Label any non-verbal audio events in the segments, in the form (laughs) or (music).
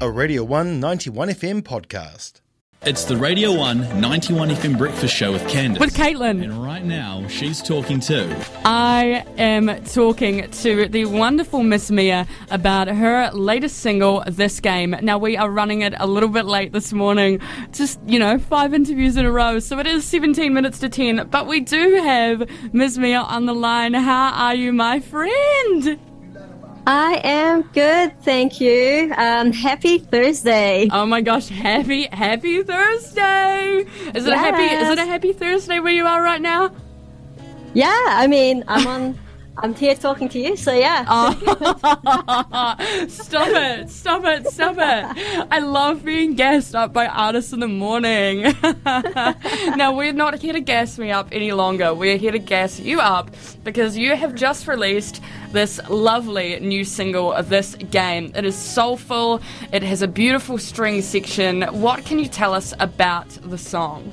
a Radio 1 91 FM podcast. It's the Radio 1 91 FM Breakfast Show with Candace. With Kaitlyn. And right now, she's talking to. I am talking to the wonderful Miss Mia about her latest single, This Game. Now, we are running it a little bit late this morning, just, you know, five interviews in a row, so it is 17 minutes to 10. But we do have Miss Mia on the line. How are you, my friend? I am good, thank you. Um, happy Thursday. Oh my gosh, happy happy Thursday! Is it a happy is it a happy Thursday where you are right now? Yeah, I mean I'm on I'm here talking to you, so yeah. (laughs) Oh. (laughs) stop it, stop it, stop it. I love being gassed up by artists in the morning. (laughs) now, we're not here to gas me up any longer. We're here to gas you up because you have just released this lovely new single of this game. It is soulful, it has a beautiful string section. What can you tell us about the song?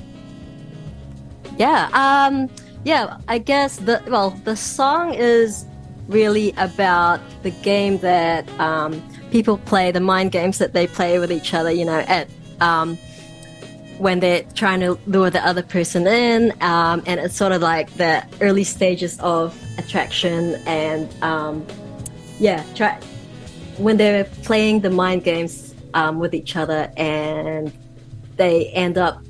Yeah, um, yeah, I guess the well, the song is really about the game that um, people play, the mind games that they play with each other. You know, at um, when they're trying to lure the other person in, um, and it's sort of like the early stages of attraction and um, yeah, try when they're playing the mind games um, with each other and they end up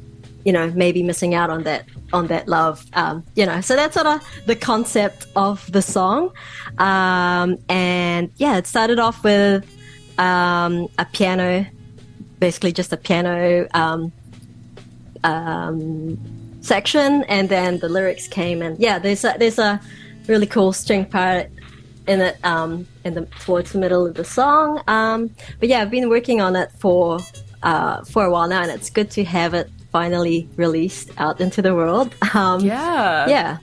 you know maybe missing out on that on that love um, you know. So that's sort of the concept of the song. Um, and yeah it started off with um, a piano basically just a piano um, um, section and then the lyrics came and yeah there's a there's a really cool string part in it um, in the towards the middle of the song. But yeah I've been working on it for uh, for a while now and it's good to have it finally released out into the world. (laughs) Um, yeah. Yeah.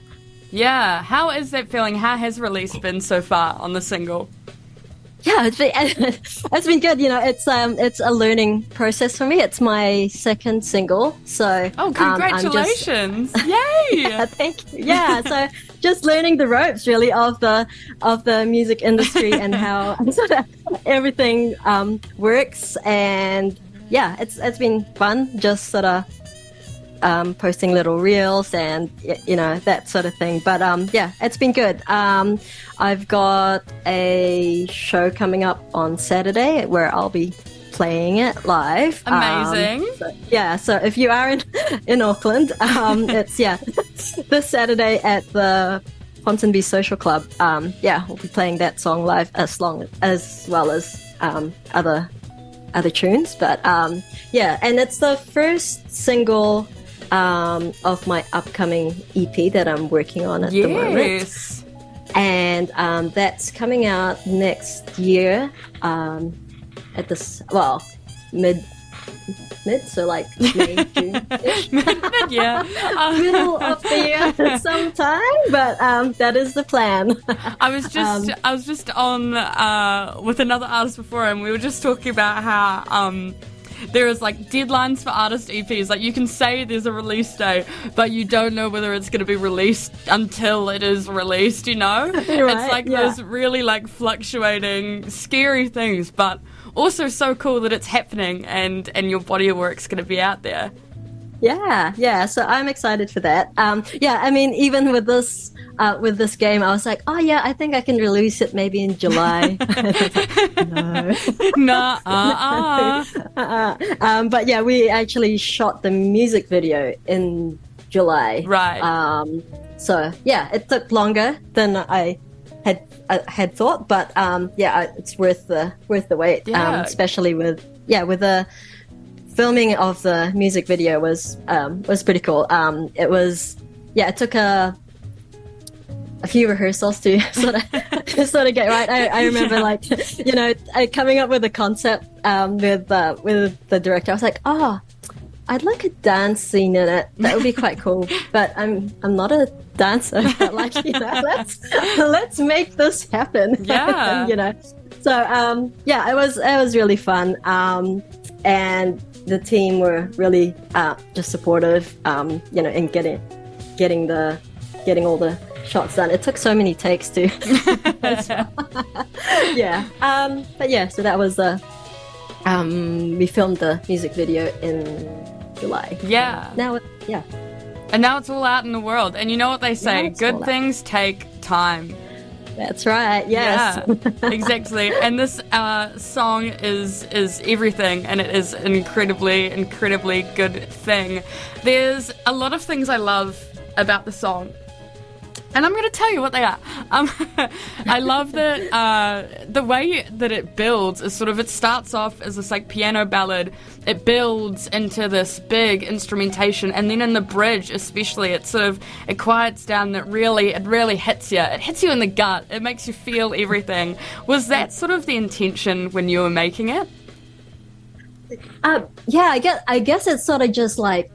Yeah. How is that feeling? How has release been so far on the single? Yeah, it's been, (laughs) it's been good. You know, it's um, it's a learning process for me. It's my second single, so oh, congratulations! Um, (laughs) just, Yay! yeah, thank you. Yeah, so just learning the ropes really of the of the music industry and how sort of everything um, works. And yeah, it's it's been fun. Just sort of um, posting little reels and you know that sort of thing. But um, yeah, it's been good. Um, I've got a show coming up on Saturday where I'll be playing it live. Amazing. So, yeah, so if you are in (laughs) in Auckland, um, (laughs) it's yeah (laughs) this Saturday at the Ponsonby Social Club. Um, yeah, we'll be playing that song live as long as well as um, other other tunes. But um, yeah, and it's the first single um, of my upcoming EP that I'm working on at yes. the moment. And um, that's coming out next year um, at this, well, mid mid, so like (laughs) May, June. yeah. Um, Middle of the year sometime, but um, that is the plan. I was just um, I was just on uh, with another artist before and we were just talking about how um, there is like deadlines for artist EPs. Like you can say there's a release date, but you don't know whether it's going to be released until it is released. You know, (laughs) right, it's like yeah. those really like fluctuating, scary things, but also so cool that it's happening and and your body of work's going to be out there. Yeah, yeah. So I'm excited for that. Um, yeah, I mean, even with this uh, with this game, I was like, oh yeah, I think I can release it maybe in July. (laughs) (laughs) no, uh, (laughs) uh. Um, but yeah, we actually shot the music video in July. Right. Um, so yeah, it took longer than I had I had thought, but um, yeah, it's worth the worth the wait. Yeah. Um, especially with yeah with the filming of the music video was um, was pretty cool. Um, it was yeah, it took a a few rehearsals to (laughs) sort of sort of get right. I, I remember Yeah. like you know coming up with a concept um, with uh, with the director. I was like, oh, I'd like a dance scene in it. That would be quite cool. (laughs) But I'm I'm not a dancer. (laughs) But like you know, let's let's make this happen. Yeah. you know. So um, yeah, it was it was really fun. Um, and the team were really uh, just supportive. Um, you know, in getting getting the getting all the shots done. It took so many takes to. (laughs) (laughs) yeah. Um, but yeah, so that was uh, um, we filmed the music video in July. Yeah. Now, it, yeah, And now it's all out in the world. And you know what they say? Good out. things take time. That's right. Yes. Yeah, exactly. And this uh, song is is everything, and it is an incredibly, incredibly good thing. There's a lot of things I love about the song. And I'm going to tell you what they are. Um, (laughs) I love that uh, the way that it builds is sort of it starts off as this like piano ballad. It builds into this big instrumentation, and then in the bridge, especially, it sort of it quiets down. That really it really hits you. It hits you in the gut. It makes you feel everything. Was that sort of the intention when you were making it? Uh, yeah, I guess I guess it's sort of just like,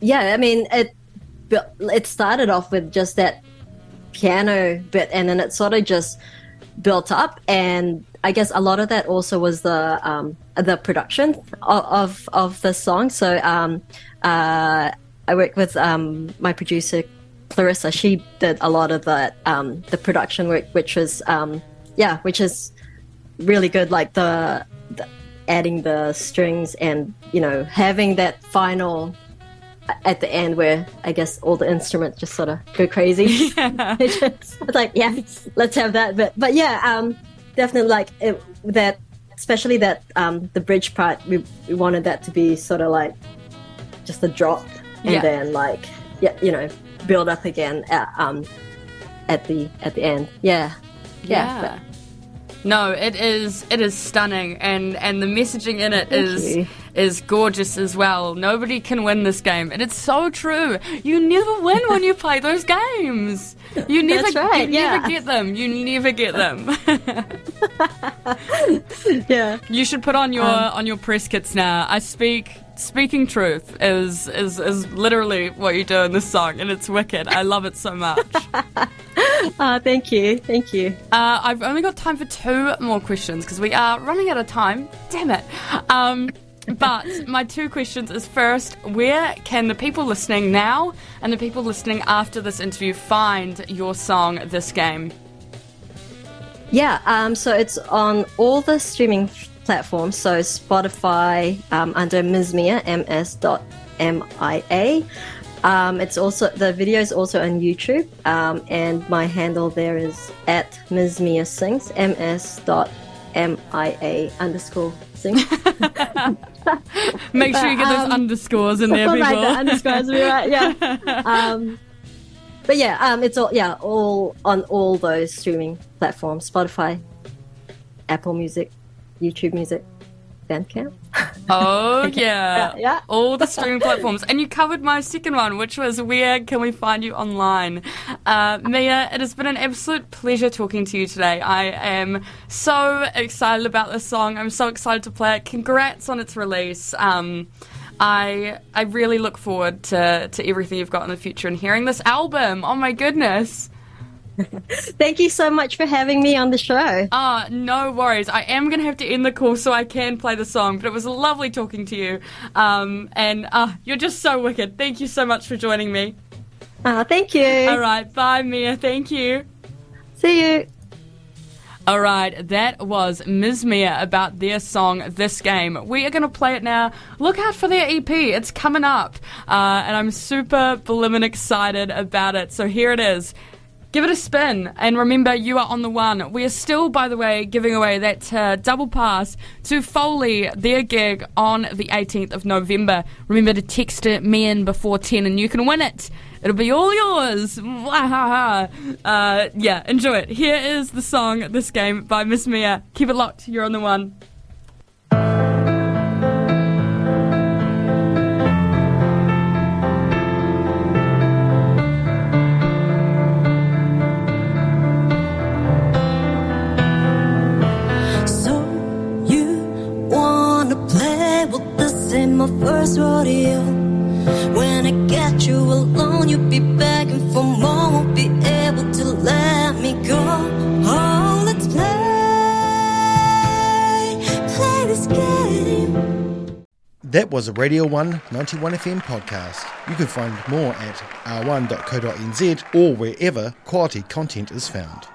yeah. I mean, it it started off with just that piano bit, and then it sort of just built up. And I guess a lot of that also was the um, the production of of, of the song. So um, uh, I worked with um, my producer Clarissa. She did a lot of the um, the production work, which was um, yeah, which is really good. Like the, the adding the strings and you know having that final at the end where I guess all the instruments just sort of go crazy. (laughs) it's, (laughs) just, it's like yeah, let's have that. But but yeah, um, definitely like it, that, especially that um, the bridge part. We, we wanted that to be sort of like just a drop and Yeah. then like yeah, you know, build up again at, um, at the at the end. Yeah, yeah. No, it is it is stunning and and the messaging in it Thank is you. Is gorgeous as well. Nobody can win this game. And it's so true. You never win when you play those games. You (laughs) never right, you never get them. You never get them. (laughs) Yeah. you should put on your Um, on your press kits now. I speak speaking truth is is is literally what you do in this song and it's wicked. I love it so much. Uh, (laughs) thank you, thank you. Uh, I've only got time for two more questions because we are running out of time. Damn it. Um, but my two questions is first, where can the people listening now and the people listening after this interview find your song, This Game? Yeah, um, so it's on all the streaming platforms. So Spotify um, under Ms. Mia, ms dot M-I-A. Um, it's also the video is also on YouTube, um, and my handle there is at Ms. Mia Sings, ms dot M-I-A underscore sings. (laughs) (laughs) Make sure you get those Um, underscores in there, (laughs) people. the underscores be right. Yeah. (laughs) Um, but yeah, um, it's all yeah, all on all those streaming platforms: Spotify, Apple Music, YouTube Music, Bandcamp. Oh (laughs) yeah. Yeah, yeah. All the streaming platforms. And you covered my second one, which was where can we find you online? Uh, Mia, it has been an absolute pleasure talking to you today. I am so excited about this song. I'm so excited to play it. Congrats on its release. Um, I I really look forward to, to everything you've got in the future and hearing this album. Oh my goodness. (laughs) Thank you so much for having me on the show. Ah, no worries. I am going to have to end the call so I can play the song, but it was lovely talking to you. Um, and uh, you're just so wicked. Thank you so much for joining me. Uh, thank you. All right, bye, Mia. Thank you. See you. All right, that was Ms. Mia about their song This Game. We are going to play it now. Look out for their EP, it's coming up. Uh, and I'm super blimmin' excited about it. So here it is. Give it a spin, and remember, you are on the one. We are still, by the way, giving away that uh, double pass to Foley, their gig on the 18th of November. Remember to text it me in before 10, and you can win it. It'll be all yours. Uh, yeah, enjoy it. Here is the song, This Game, by Miss Mia. Keep it locked. You're on the one. Be able to let me go. Oh, let's play, play this game. That was a Radio 1 91 FM podcast. You can find more at r1.co.nz or wherever quality content is found.